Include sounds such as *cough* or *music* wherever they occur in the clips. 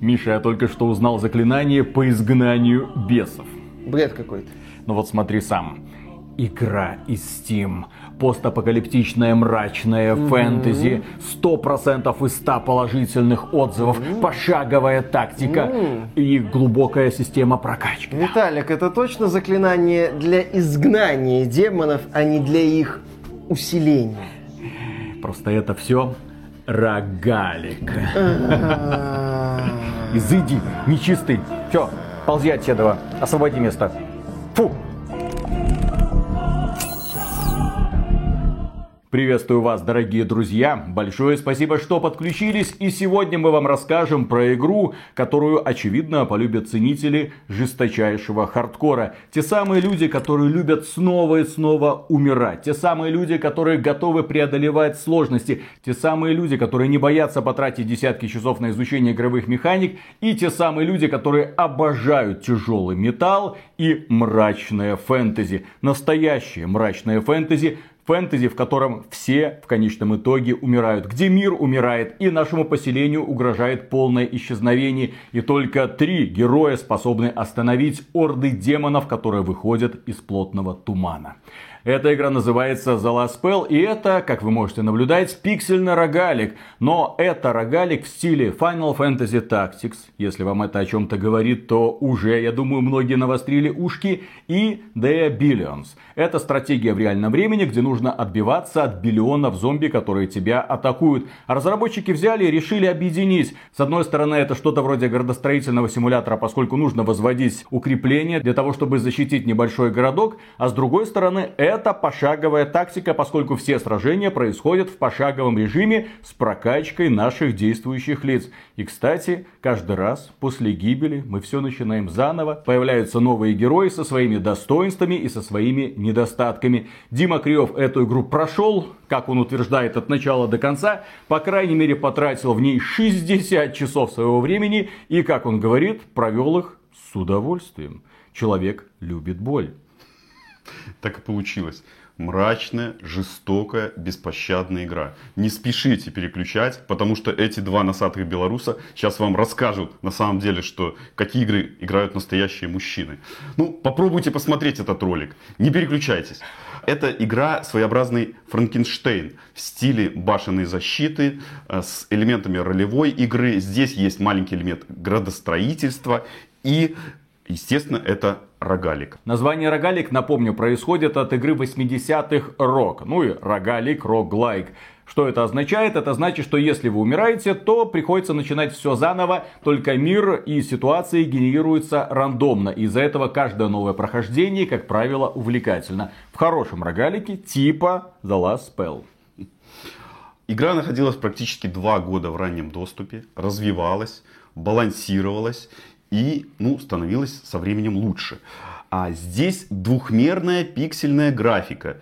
Миша, я только что узнал заклинание по изгнанию бесов. Бред какой-то. Ну вот смотри сам. Игра из Steam. Постапокалиптичная мрачная mm-hmm. фэнтези. 100% из 100 положительных отзывов. Mm-hmm. Пошаговая тактика. Mm-hmm. И глубокая система прокачки. Виталик, это точно заклинание для изгнания демонов, а не для их усиления? Просто это все рогалик. Изыди, нечистый. Все, ползи отседова, освободи место. Приветствую вас, дорогие друзья. Большое спасибо, что подключились. И сегодня мы вам расскажем про игру, которую, очевидно, полюбят ценители жесточайшего хардкора. Те самые люди, которые любят снова и снова умирать. Те самые люди, которые готовы преодолевать сложности. Те самые люди, которые не боятся потратить десятки часов на изучение игровых механик. И те самые люди, которые обожают тяжелый металл и мрачное фэнтези. Настоящее мрачное фэнтези фэнтези, в котором все в конечном итоге умирают, где мир умирает и нашему поселению угрожает полное исчезновение, и только три героя способны остановить орды демонов, которые выходят из плотного тумана. Эта игра называется The Last Spell, и это, как вы можете наблюдать, пиксельный рогалик. Но это рогалик в стиле Final Fantasy Tactics. Если вам это о чем-то говорит, то уже, я думаю, многие навострили ушки. И The Billions. Это стратегия в реальном времени, где нужно отбиваться от биллионов зомби, которые тебя атакуют. А разработчики взяли и решили объединить. С одной стороны, это что-то вроде городостроительного симулятора, поскольку нужно возводить укрепления для того, чтобы защитить небольшой городок. А с другой стороны, это это пошаговая тактика, поскольку все сражения происходят в пошаговом режиме с прокачкой наших действующих лиц. И, кстати, каждый раз после гибели мы все начинаем заново. Появляются новые герои со своими достоинствами и со своими недостатками. Дима Криев эту игру прошел, как он утверждает, от начала до конца. По крайней мере, потратил в ней 60 часов своего времени. И, как он говорит, провел их с удовольствием. Человек любит боль. Так и получилось. Мрачная, жестокая, беспощадная игра. Не спешите переключать, потому что эти два носатых белоруса сейчас вам расскажут на самом деле, что какие игры играют настоящие мужчины. Ну, попробуйте посмотреть этот ролик. Не переключайтесь. Это игра своеобразный Франкенштейн в стиле башенной защиты э, с элементами ролевой игры. Здесь есть маленький элемент градостроительства и Естественно, это рогалик. Название рогалик, напомню, происходит от игры 80-х рок. Ну и рогалик, рок-лайк. Что это означает? Это значит, что если вы умираете, то приходится начинать все заново, только мир и ситуации генерируются рандомно. Из-за этого каждое новое прохождение, как правило, увлекательно. В хорошем рогалике типа The Last Spell. Игра находилась практически два года в раннем доступе, развивалась, балансировалась и ну, становилось со временем лучше. А здесь двухмерная пиксельная графика.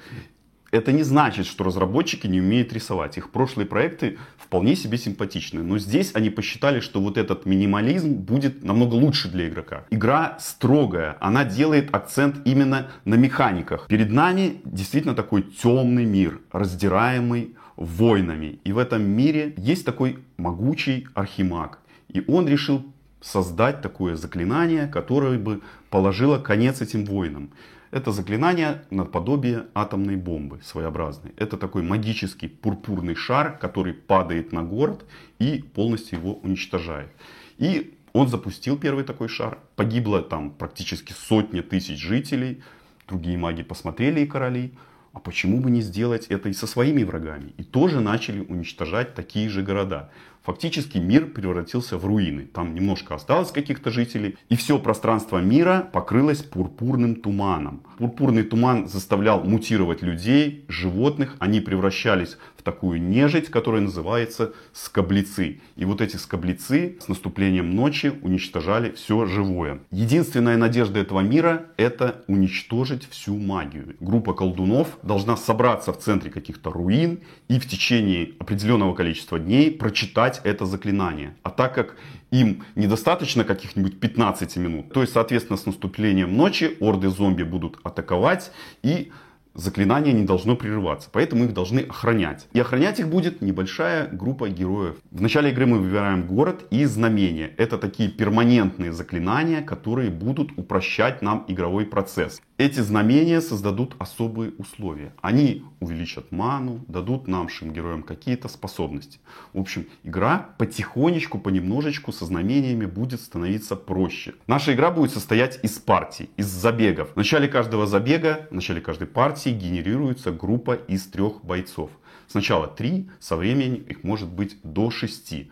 Это не значит, что разработчики не умеют рисовать. Их прошлые проекты вполне себе симпатичны. Но здесь они посчитали, что вот этот минимализм будет намного лучше для игрока. Игра строгая. Она делает акцент именно на механиках. Перед нами действительно такой темный мир, раздираемый войнами. И в этом мире есть такой могучий архимаг. И он решил создать такое заклинание, которое бы положило конец этим войнам. Это заклинание наподобие атомной бомбы своеобразной. Это такой магический пурпурный шар, который падает на город и полностью его уничтожает. И он запустил первый такой шар. Погибло там практически сотни тысяч жителей. Другие маги посмотрели и короли. А почему бы не сделать это и со своими врагами? И тоже начали уничтожать такие же города. Фактически мир превратился в руины. Там немножко осталось каких-то жителей. И все пространство мира покрылось пурпурным туманом. Пурпурный туман заставлял мутировать людей, животных. Они превращались в такую нежить, которая называется скоблецы. И вот эти скоблецы с наступлением ночи уничтожали все живое. Единственная надежда этого мира это уничтожить всю магию. Группа колдунов должна собраться в центре каких-то руин и в течение определенного количества дней прочитать читать это заклинание. А так как им недостаточно каких-нибудь 15 минут, то есть, соответственно, с наступлением ночи орды зомби будут атаковать и заклинание не должно прерываться, поэтому их должны охранять. И охранять их будет небольшая группа героев. В начале игры мы выбираем город и знамение. Это такие перманентные заклинания, которые будут упрощать нам игровой процесс. Эти знамения создадут особые условия. Они увеличат ману, дадут нашим героям какие-то способности. В общем, игра потихонечку, понемножечку со знамениями будет становиться проще. Наша игра будет состоять из партий, из забегов. В начале каждого забега, в начале каждой партии генерируется группа из трех бойцов. Сначала три, со временем их может быть до шести.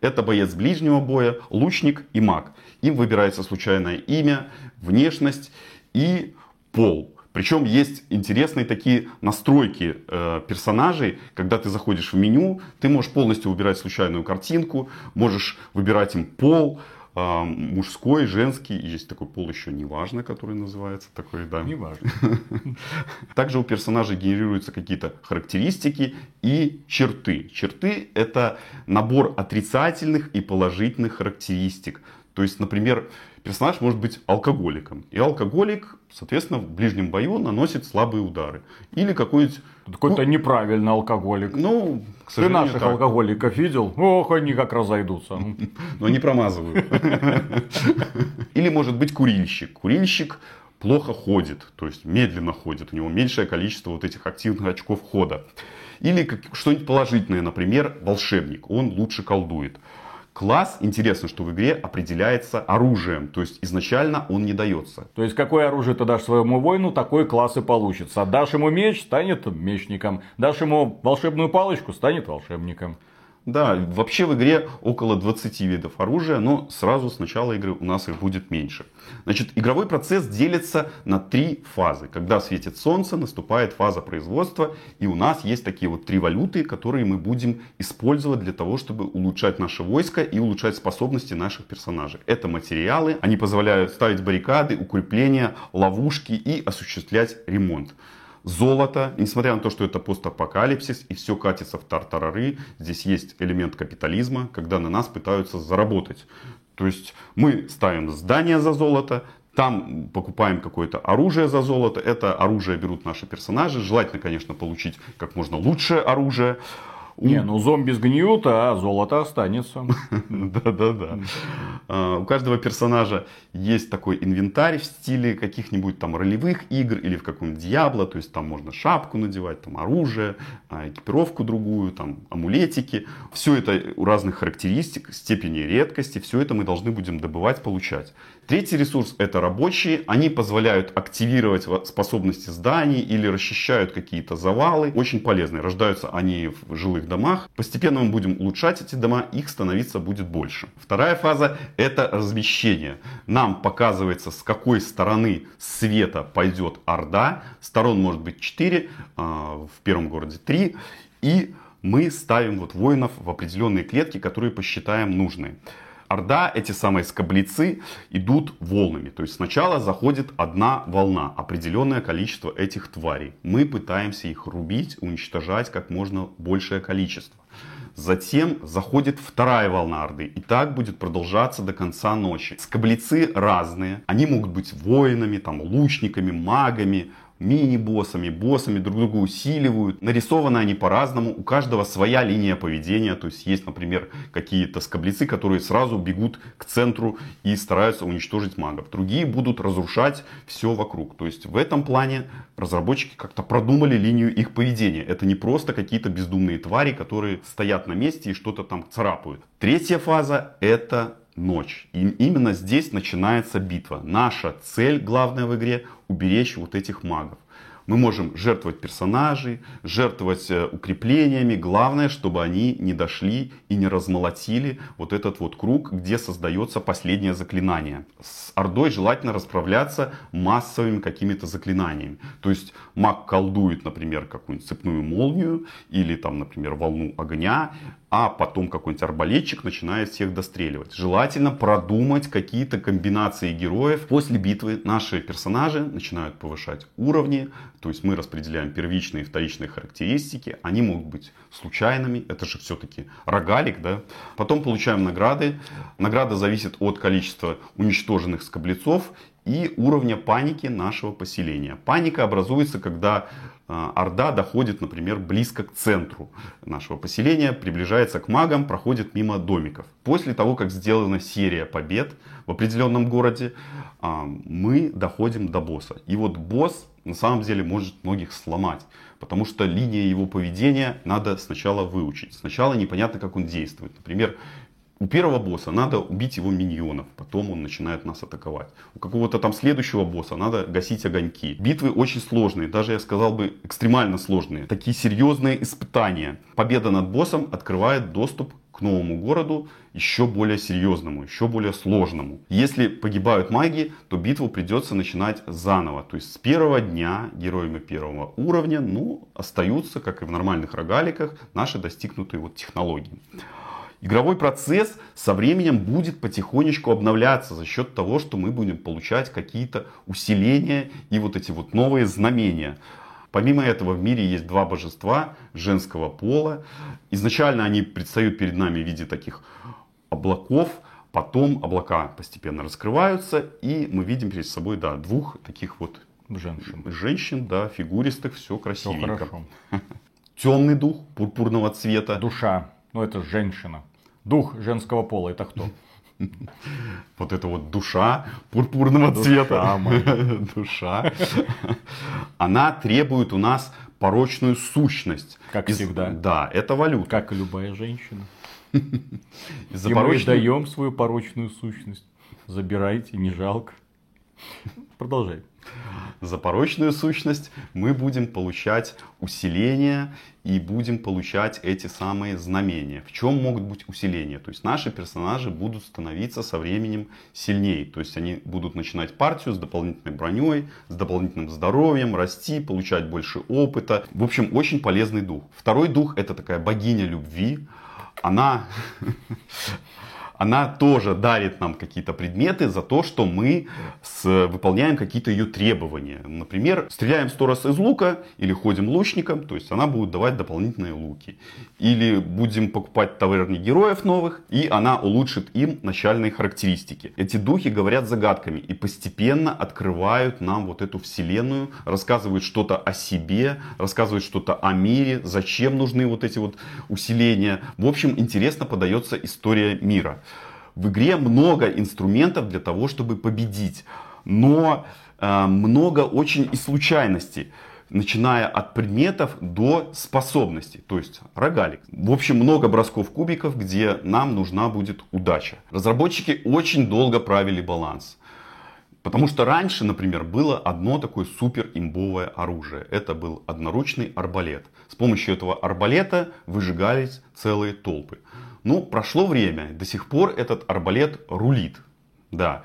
Это боец ближнего боя, лучник и маг. Им выбирается случайное имя, внешность и пол. Причем есть интересные такие настройки э, персонажей, когда ты заходишь в меню, ты можешь полностью выбирать случайную картинку, можешь выбирать им пол, э, мужской, женский, есть такой пол еще неважно, который называется такой, да. Неважно. *laughs* Также у персонажей генерируются какие-то характеристики и черты. Черты это набор отрицательных и положительных характеристик. То есть, например, персонаж может быть алкоголиком. И алкоголик, соответственно, в ближнем бою наносит слабые удары. Или какой-нибудь... Какой-то ну, неправильный алкоголик. Ну, к Ты наших так. алкоголиков видел? Ох, они как разойдутся. *laughs* Но они промазывают. *laughs* Или может быть курильщик. Курильщик плохо ходит, то есть медленно ходит. У него меньшее количество вот этих активных очков хода. Или что-нибудь положительное, например, волшебник. Он лучше колдует. Класс, интересно, что в игре определяется оружием, то есть изначально он не дается. То есть какое оружие ты дашь своему воину, такой класс и получится. Дашь ему меч, станет мечником. Дашь ему волшебную палочку, станет волшебником. Да, вообще в игре около 20 видов оружия, но сразу с начала игры у нас их будет меньше. Значит, игровой процесс делится на три фазы. Когда светит солнце, наступает фаза производства, и у нас есть такие вот три валюты, которые мы будем использовать для того, чтобы улучшать наше войско и улучшать способности наших персонажей. Это материалы, они позволяют ставить баррикады, укрепления, ловушки и осуществлять ремонт золото, несмотря на то, что это постапокалипсис и все катится в тартарары, здесь есть элемент капитализма, когда на нас пытаются заработать. То есть мы ставим здание за золото, там покупаем какое-то оружие за золото, это оружие берут наши персонажи, желательно, конечно, получить как можно лучшее оружие. Не, ну зомби сгниют, а золото останется. *laughs* Да-да-да. А, у каждого персонажа есть такой инвентарь в стиле каких-нибудь там ролевых игр или в каком-нибудь Диабло. То есть там можно шапку надевать, там оружие, а, экипировку другую, там амулетики. Все это у разных характеристик, степени редкости. Все это мы должны будем добывать, получать. Третий ресурс это рабочие. Они позволяют активировать способности зданий или расчищают какие-то завалы. Очень полезные. Рождаются они в жилых домах. Постепенно мы будем улучшать эти дома, их становиться будет больше. Вторая фаза это размещение. Нам показывается с какой стороны света пойдет Орда. Сторон может быть 4, а, в первом городе 3. И мы ставим вот воинов в определенные клетки, которые посчитаем нужные. Орда, эти самые скоблецы, идут волнами. То есть сначала заходит одна волна, определенное количество этих тварей. Мы пытаемся их рубить, уничтожать как можно большее количество. Затем заходит вторая волна Орды. И так будет продолжаться до конца ночи. Скоблецы разные. Они могут быть воинами, там, лучниками, магами, мини-боссами, боссами друг друга усиливают. Нарисованы они по-разному, у каждого своя линия поведения. То есть есть, например, какие-то скоблецы, которые сразу бегут к центру и стараются уничтожить магов. Другие будут разрушать все вокруг. То есть в этом плане разработчики как-то продумали линию их поведения. Это не просто какие-то бездумные твари, которые стоят на месте и что-то там царапают. Третья фаза это ночь. И именно здесь начинается битва. Наша цель главная в игре уберечь вот этих магов. Мы можем жертвовать персонажей, жертвовать э, укреплениями. Главное, чтобы они не дошли и не размолотили вот этот вот круг, где создается последнее заклинание. С Ордой желательно расправляться массовыми какими-то заклинаниями. То есть маг колдует, например, какую-нибудь цепную молнию или там, например, волну огня, а потом какой-нибудь арбалетчик начинает всех достреливать. Желательно продумать какие-то комбинации героев. После битвы наши персонажи начинают повышать уровни, то есть мы распределяем первичные и вторичные характеристики. Они могут быть случайными, это же все-таки рогалик, да. Потом получаем награды. Награда зависит от количества уничтоженных скоблецов и уровня паники нашего поселения. Паника образуется, когда э, Орда доходит, например, близко к центру нашего поселения, приближается к магам, проходит мимо домиков. После того, как сделана серия побед в определенном городе, э, мы доходим до босса. И вот босс на самом деле может многих сломать. Потому что линия его поведения надо сначала выучить. Сначала непонятно, как он действует. Например, у первого босса надо убить его миньонов, потом он начинает нас атаковать. У какого-то там следующего босса надо гасить огоньки. Битвы очень сложные, даже я сказал бы экстремально сложные. Такие серьезные испытания. Победа над боссом открывает доступ к новому городу, еще более серьезному, еще более сложному. Если погибают маги, то битву придется начинать заново. То есть с первого дня героями первого уровня, ну, остаются, как и в нормальных рогаликах, наши достигнутые вот технологии. Игровой процесс со временем будет потихонечку обновляться за счет того, что мы будем получать какие-то усиления и вот эти вот новые знамения. Помимо этого в мире есть два божества женского пола. Изначально они предстают перед нами в виде таких облаков, потом облака постепенно раскрываются, и мы видим перед собой да, двух таких вот Женщин. женщин, да, фигуристых, все Все красивенько. хорошо. Темный дух пурпурного цвета. Душа. Ну, это женщина. Дух женского пола, это кто? *laughs* Вот это вот душа пурпурного Душа цвета. моя. *laughs* Душа. Она требует у нас порочную сущность. Как Из- всегда. Да, это валюта. Как и любая женщина. *laughs* И мы порочной- даем свою порочную сущность. Забирайте, не жалко. *laughs* Продолжай. За порочную сущность мы будем получать усиление и будем получать эти самые знамения. В чем могут быть усиления? То есть наши персонажи будут становиться со временем сильнее. То есть они будут начинать партию с дополнительной броней, с дополнительным здоровьем, расти, получать больше опыта. В общем, очень полезный дух. Второй дух это такая богиня любви. Она *laughs* она тоже дарит нам какие-то предметы за то, что мы с- выполняем какие-то ее требования. Например, стреляем сто раз из лука или ходим лучником, то есть она будет давать дополнительные луки. Или будем покупать в таверне героев новых, и она улучшит им начальные характеристики. Эти духи говорят загадками и постепенно открывают нам вот эту вселенную, рассказывают что-то о себе, рассказывают что-то о мире, зачем нужны вот эти вот усиления. В общем, интересно подается история мира. В игре много инструментов для того, чтобы победить, но э, много очень и случайностей начиная от предметов до способностей, то есть рогалик. В общем, много бросков кубиков, где нам нужна будет удача. Разработчики очень долго правили баланс. Потому что раньше, например, было одно такое супер имбовое оружие. Это был одноручный арбалет. С помощью этого арбалета выжигались целые толпы. Ну, прошло время, до сих пор этот арбалет рулит. Да.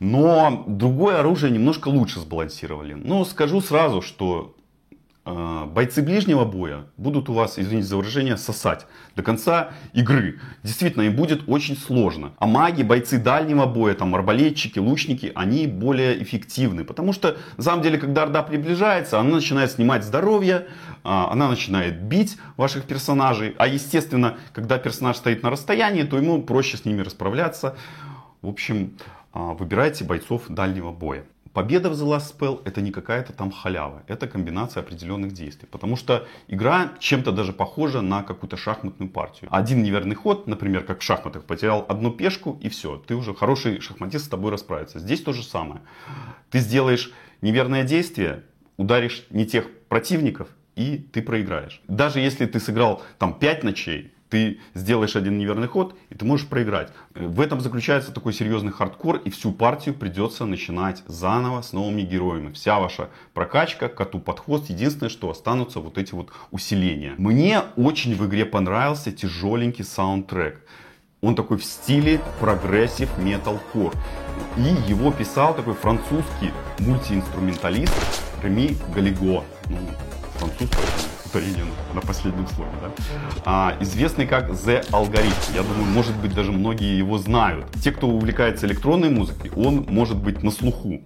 Но другое оружие немножко лучше сбалансировали. Но скажу сразу, что э, бойцы ближнего боя будут у вас, извините за выражение, сосать до конца игры. Действительно, им будет очень сложно. А маги, бойцы дальнего боя, там арбалетчики, лучники, они более эффективны. Потому что, на самом деле, когда Орда приближается, она начинает снимать здоровье, она начинает бить ваших персонажей. А естественно, когда персонаж стоит на расстоянии, то ему проще с ними расправляться. В общем, а, выбирайте бойцов дальнего боя. Победа в The Last Spell это не какая-то там халява, это комбинация определенных действий. Потому что игра чем-то даже похожа на какую-то шахматную партию. Один неверный ход, например, как в шахматах, потерял одну пешку и все, ты уже хороший шахматист с тобой расправится. Здесь то же самое. Ты сделаешь неверное действие, ударишь не тех противников, и ты проиграешь. Даже если ты сыграл там 5 ночей, ты сделаешь один неверный ход, и ты можешь проиграть. В этом заключается такой серьезный хардкор, и всю партию придется начинать заново с новыми героями. Вся ваша прокачка, коту под хвост. Единственное, что останутся вот эти вот усиления. Мне очень в игре понравился тяжеленький саундтрек. Он такой в стиле progressive metalcore. И его писал такой французский мультиинструменталист Реми Галиго. Ну, французское ударение на последнем слове, да? А, известный как The Algorithm. Я думаю, может быть, даже многие его знают. Те, кто увлекается электронной музыкой, он может быть на слуху.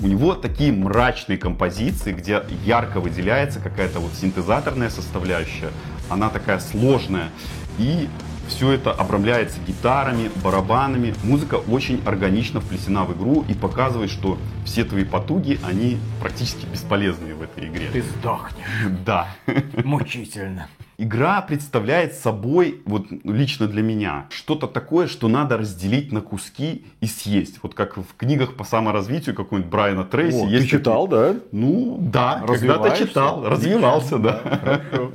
У него такие мрачные композиции, где ярко выделяется какая-то вот синтезаторная составляющая. Она такая сложная. И Все это обрамляется гитарами, барабанами. Музыка очень органично вплесена в игру и показывает, что все твои потуги, они практически бесполезные в этой игре. Ты сдохнешь. Да. Мучительно. Игра представляет собой, вот лично для меня, что-то такое, что надо разделить на куски и съесть. Вот как в книгах по саморазвитию какой-нибудь Брайана Трейси. О, есть ты читал, да? Ну, да, когда-то читал, развивался, да. Хорошо.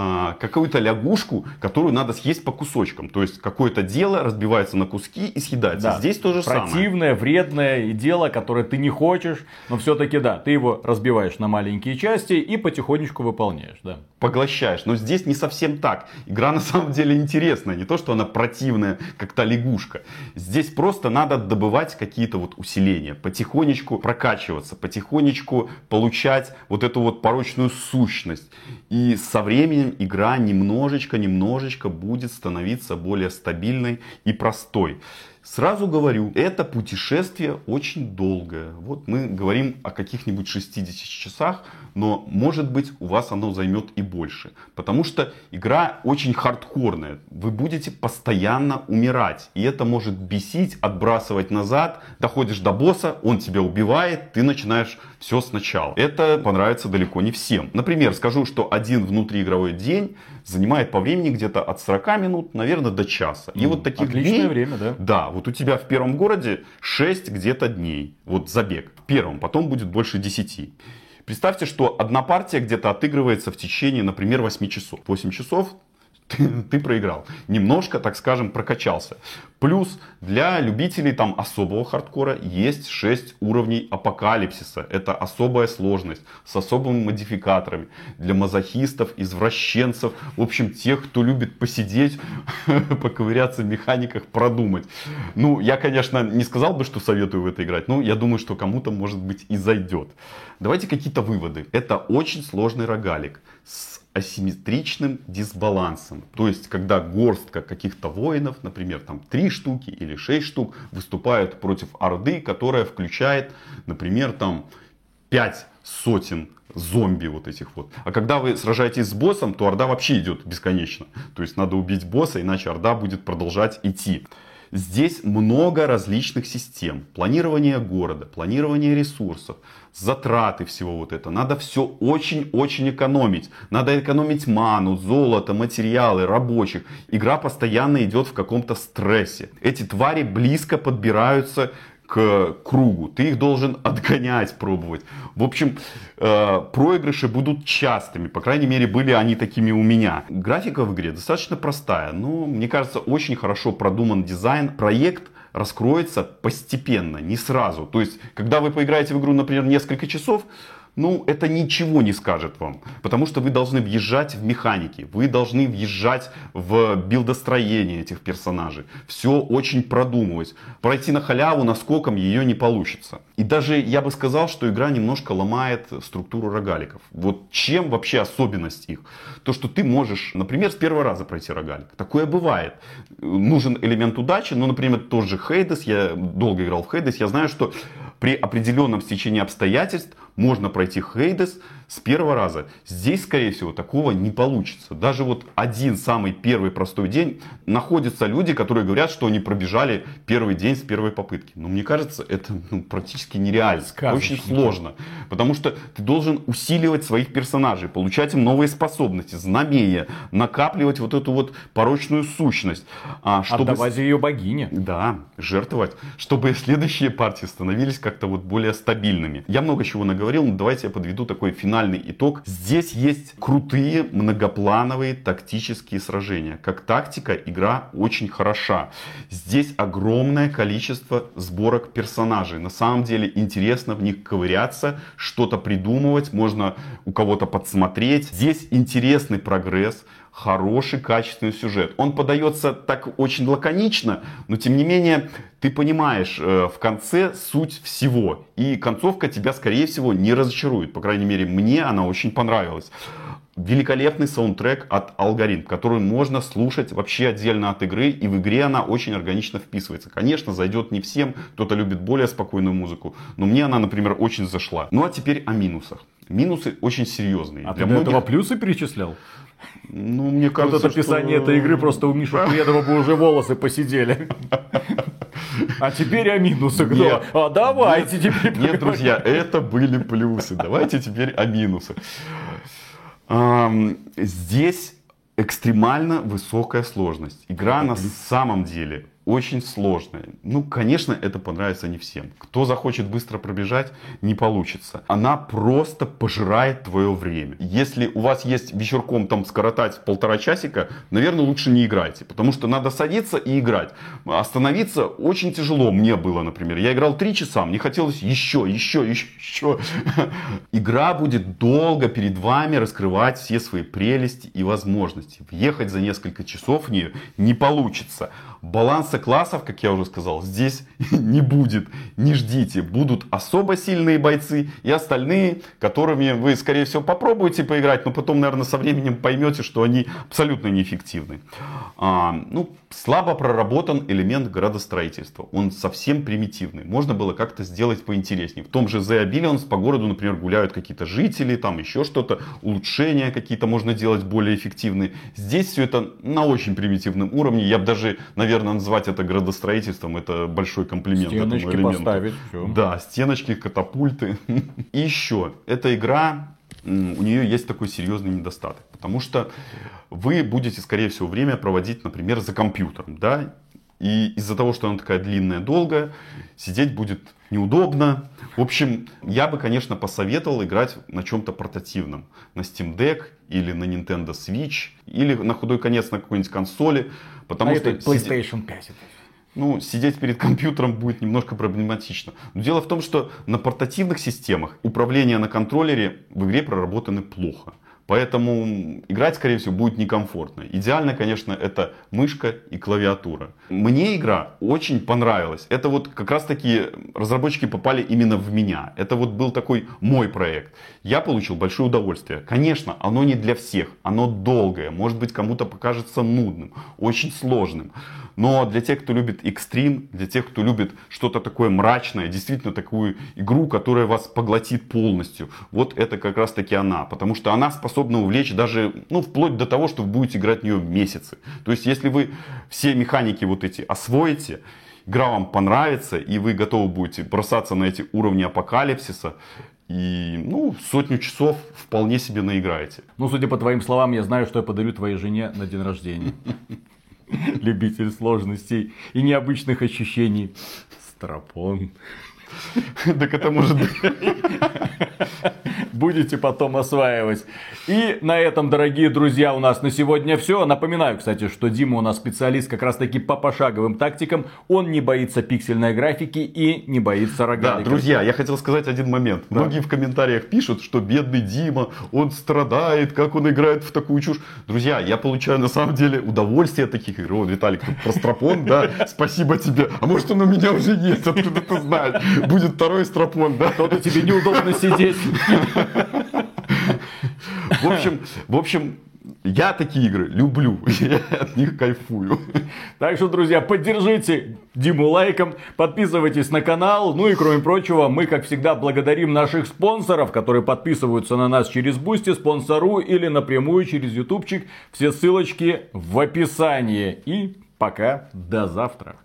А, какую-то лягушку, которую надо съесть по кусочкам. То есть какое-то дело разбивается на куски и съедается. Да. Здесь то же самое. Противное, вредное дело, которое ты не хочешь, но все-таки да, ты его разбиваешь на маленькие части и потихонечку выполняешь, да. поглощаешь. Но здесь не совсем так. Игра на самом деле интересная. Не то, что она противная, как та лягушка. Здесь просто надо добывать какие-то вот усиления. Потихонечку прокачиваться. Потихонечку получать вот эту вот порочную сущность. И со временем игра немножечко-немножечко будет становиться более стабильной и простой. Сразу говорю, это путешествие очень долгое. Вот мы говорим о каких-нибудь 60 часах, но может быть у вас оно займет и больше. Потому что игра очень хардкорная. Вы будете постоянно умирать. И это может бесить, отбрасывать назад. Доходишь до босса, он тебя убивает, ты начинаешь все сначала. Это понравится далеко не всем. Например, скажу, что один внутриигровой день занимает по времени где-то от 40 минут, наверное, до часа. И М, вот таких отличное дней- время, да. Да, вот у тебя в первом городе 6 где-то дней. Вот забег. В первом, потом будет больше 10. Представьте, что одна партия где-то отыгрывается в течение, например, 8 часов. 8 часов ты, ты проиграл. Немножко, так скажем, прокачался. Плюс для любителей там особого хардкора есть 6 уровней апокалипсиса. Это особая сложность с особыми модификаторами. Для мазохистов, извращенцев, в общем, тех, кто любит посидеть, *laughs* поковыряться в механиках, продумать. Ну, я, конечно, не сказал бы, что советую в это играть, но я думаю, что кому-то, может быть, и зайдет. Давайте какие-то выводы. Это очень сложный рогалик с асимметричным дисбалансом. То есть, когда горстка каких-то воинов, например, там 3 штуки или 6 штук, выступают против Орды, которая включает, например, там 5 сотен зомби вот этих вот. А когда вы сражаетесь с боссом, то Орда вообще идет бесконечно. То есть, надо убить босса, иначе Орда будет продолжать идти. Здесь много различных систем. Планирование города, планирование ресурсов, затраты всего вот это. Надо все очень-очень экономить. Надо экономить ману, золото, материалы, рабочих. Игра постоянно идет в каком-то стрессе. Эти твари близко подбираются к кругу. Ты их должен отгонять, пробовать. В общем, э, проигрыши будут частыми. По крайней мере, были они такими у меня. Графика в игре достаточно простая. Но, мне кажется, очень хорошо продуман дизайн. Проект раскроется постепенно, не сразу. То есть, когда вы поиграете в игру, например, несколько часов, ну, это ничего не скажет вам. Потому что вы должны въезжать в механики, вы должны въезжать в билдостроение этих персонажей. Все очень продумывать. Пройти на халяву наскоком ее не получится. И даже я бы сказал, что игра немножко ломает структуру рогаликов. Вот чем вообще особенность их? То, что ты можешь, например, с первого раза пройти рогалик. Такое бывает. Нужен элемент удачи, ну, например, тот же Хейдес, я долго играл в Хейдес, я знаю, что при определенном стечении обстоятельств можно пройти Хейдес с первого раза. Здесь, скорее всего, такого не получится. Даже вот один самый первый простой день находятся люди, которые говорят, что они пробежали первый день с первой попытки. Но мне кажется, это ну, практически нереально. Сказочники. Очень сложно. Потому что ты должен усиливать своих персонажей, получать им новые способности, знамения, накапливать вот эту вот порочную сущность. а, чтобы Отдавать ее богине. да, жертвовать, чтобы следующие партии становились как-то вот более стабильными. Я много чего наговорил, но давайте я подведу такой финальный итог. Здесь есть крутые многоплановые тактические сражения. Как тактика игра очень хороша. Здесь огромное количество сборок персонажей. На самом деле интересно в них ковыряться, что-то придумывать, можно у кого-то подсмотреть. Здесь интересный прогресс хороший, качественный сюжет. Он подается так очень лаконично, но тем не менее ты понимаешь э, в конце суть всего. И концовка тебя, скорее всего, не разочарует. По крайней мере, мне она очень понравилась. великолепный саундтрек от Алгоритм, который можно слушать вообще отдельно от игры, и в игре она очень органично вписывается. Конечно, зайдет не всем, кто-то любит более спокойную музыку, но мне она, например, очень зашла. Ну а теперь о минусах. Минусы очень серьезные. А Для ты многих... до этого плюсы перечислял? Ну, мне кажется, Вот это описание что... этой игры, просто у Миши Шведова бы уже волосы посидели. А теперь о минусах. Нет. А давайте нет, теперь Нет, друзья, это были плюсы. Давайте теперь о минусах. Здесь экстремально высокая сложность. Игра на самом деле очень сложная. Ну, конечно, это понравится не всем. Кто захочет быстро пробежать, не получится. Она просто пожирает твое время. Если у вас есть вечерком там скоротать полтора часика, наверное, лучше не играйте. Потому что надо садиться и играть. Остановиться очень тяжело. Мне было, например. Я играл три часа, мне хотелось еще, еще, еще. *laughs* Игра будет долго перед вами раскрывать все свои прелести и возможности. Въехать за несколько часов в нее не получится. Баланса классов, как я уже сказал, здесь *laughs* не будет. Не ждите. Будут особо сильные бойцы и остальные, которыми вы, скорее всего, попробуете поиграть, но потом, наверное, со временем поймете, что они абсолютно неэффективны. А, ну, слабо проработан элемент градостроительства. Он совсем примитивный. Можно было как-то сделать поинтереснее. В том же The Abilions по городу, например, гуляют какие-то жители, там еще что-то, улучшения какие-то можно делать более эффективные. Здесь все это на очень примитивном уровне. Я бы даже, наверное, назвать это градостроительством. Это большой комплимент стеночки этому элементу. поставить. Все. Да, стеночки, катапульты. *laughs* И еще, эта игра у нее есть такой серьезный недостаток. Потому что вы будете, скорее всего, время проводить, например, за компьютером. Да? И из-за того, что она такая длинная, долгая, сидеть будет неудобно. В общем, я бы, конечно, посоветовал играть на чем-то портативном. На Steam Deck или на Nintendo Switch. Или на худой конец на какой-нибудь консоли. Потому а что это PlayStation 5 ну, сидеть перед компьютером будет немножко проблематично. Но дело в том, что на портативных системах управление на контроллере в игре проработаны плохо. Поэтому играть, скорее всего, будет некомфортно. Идеально, конечно, это мышка и клавиатура. Мне игра очень понравилась. Это вот как раз таки разработчики попали именно в меня. Это вот был такой мой проект. Я получил большое удовольствие. Конечно, оно не для всех. Оно долгое. Может быть, кому-то покажется нудным, очень сложным. Но для тех, кто любит экстрим, для тех, кто любит что-то такое мрачное, действительно такую игру, которая вас поглотит полностью, вот это как раз таки она. Потому что она способна увлечь даже, ну, вплоть до того, что вы будете играть в нее месяцы. То есть, если вы все механики вот эти освоите, игра вам понравится, и вы готовы будете бросаться на эти уровни апокалипсиса, и, ну, сотню часов вполне себе наиграете. Ну, судя по твоим словам, я знаю, что я подарю твоей жене на день рождения. *laughs* любитель сложностей и необычных ощущений. Страпон. *laughs* Так это может быть. Будете потом осваивать. И на этом, дорогие друзья, у нас на сегодня все. Напоминаю, кстати, что Дима у нас специалист как раз таки по пошаговым тактикам. Он не боится пиксельной графики и не боится рогаликов. Да, друзья, я хотел сказать один момент. Да. Многие в комментариях пишут, что бедный Дима, он страдает, как он играет в такую чушь. Друзья, я получаю на самом деле удовольствие от таких игр. Вот, Виталик, тут про стропон, да, спасибо тебе. А может он у меня уже есть, откуда ты знаешь будет второй стропон, да? То-то тебе неудобно сидеть. В общем, в общем, я такие игры люблю, я от них кайфую. Так что, друзья, поддержите Диму лайком, подписывайтесь на канал. Ну и кроме прочего, мы, как всегда, благодарим наших спонсоров, которые подписываются на нас через Boosty, Sponsr или напрямую через ютубчик. Все ссылочки в описании. И пока, до завтра.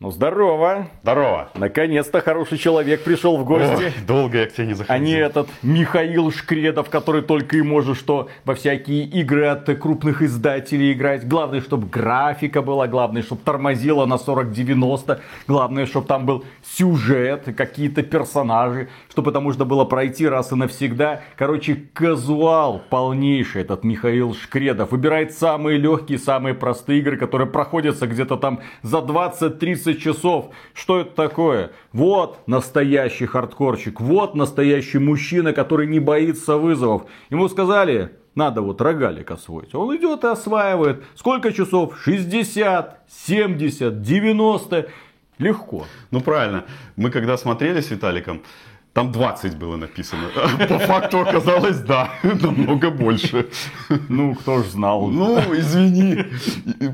Ну, здорово. Здорово. Наконец-то хороший человек пришел в гости. Ой, долго я к тебе не заходил. А не этот Михаил Шкредов, который только и может что во всякие игры от крупных издателей играть. Главное, чтобы графика была, главное, чтобы тормозила на 40-90. Главное, чтобы там был сюжет, какие-то персонажи, чтобы это можно было пройти раз и навсегда. Короче, казуал полнейший этот Михаил Шкредов. Выбирает самые легкие, самые простые игры, которые проходятся где-то там за 20-30 30 часов. Что это такое? Вот настоящий хардкорчик. Вот настоящий мужчина, который не боится вызовов. Ему сказали, надо вот рогалик освоить. Он идет и осваивает. Сколько часов? 60, 70, 90. Легко. Ну правильно. Мы когда смотрели с Виталиком, Там 20 было написано. По факту оказалось, да, намного больше. Ну, кто ж знал. Ну, извини.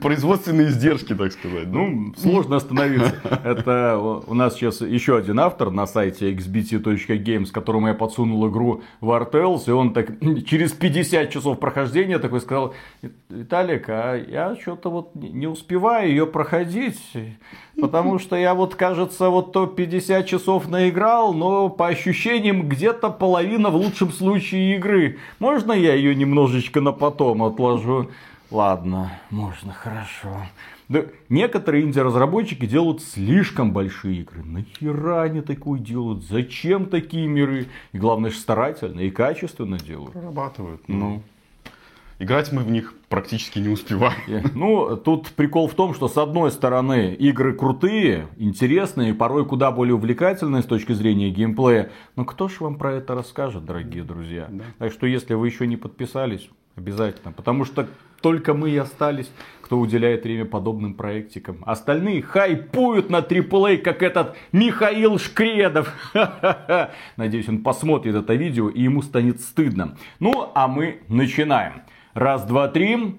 Производственные издержки, так сказать. Ну, сложно остановиться. Это у нас сейчас еще один автор на сайте xbt.games, которому я подсунул игру War Tales, и он так через 50 часов прохождения такой сказал, Виталик, а я что-то вот не успеваю ее проходить, потому *laughs* что я вот, кажется, вот то 50 часов наиграл, но по ощущениям где-то половина в лучшем случае игры. Можно я ее немножечко на потом отложу? Ладно, можно, хорошо. Да, некоторые инди-разработчики делают слишком большие игры. Нахера они такое делают? Зачем такие миры? И главное, старательно и качественно делают. Прорабатывают. Ну. Играть мы в них практически не успеваем. Ну, тут прикол в том, что с одной стороны игры крутые, интересные, порой куда более увлекательные с точки зрения геймплея. Но кто же вам про это расскажет, дорогие друзья? Да. Так что, если вы еще не подписались, обязательно. Потому что только мы и остались, кто уделяет время подобным проектикам. Остальные хайпуют на AAA, как этот Михаил Шкредов. *laughs* Надеюсь, он посмотрит это видео и ему станет стыдно. Ну, а мы начинаем. Раз, два, три.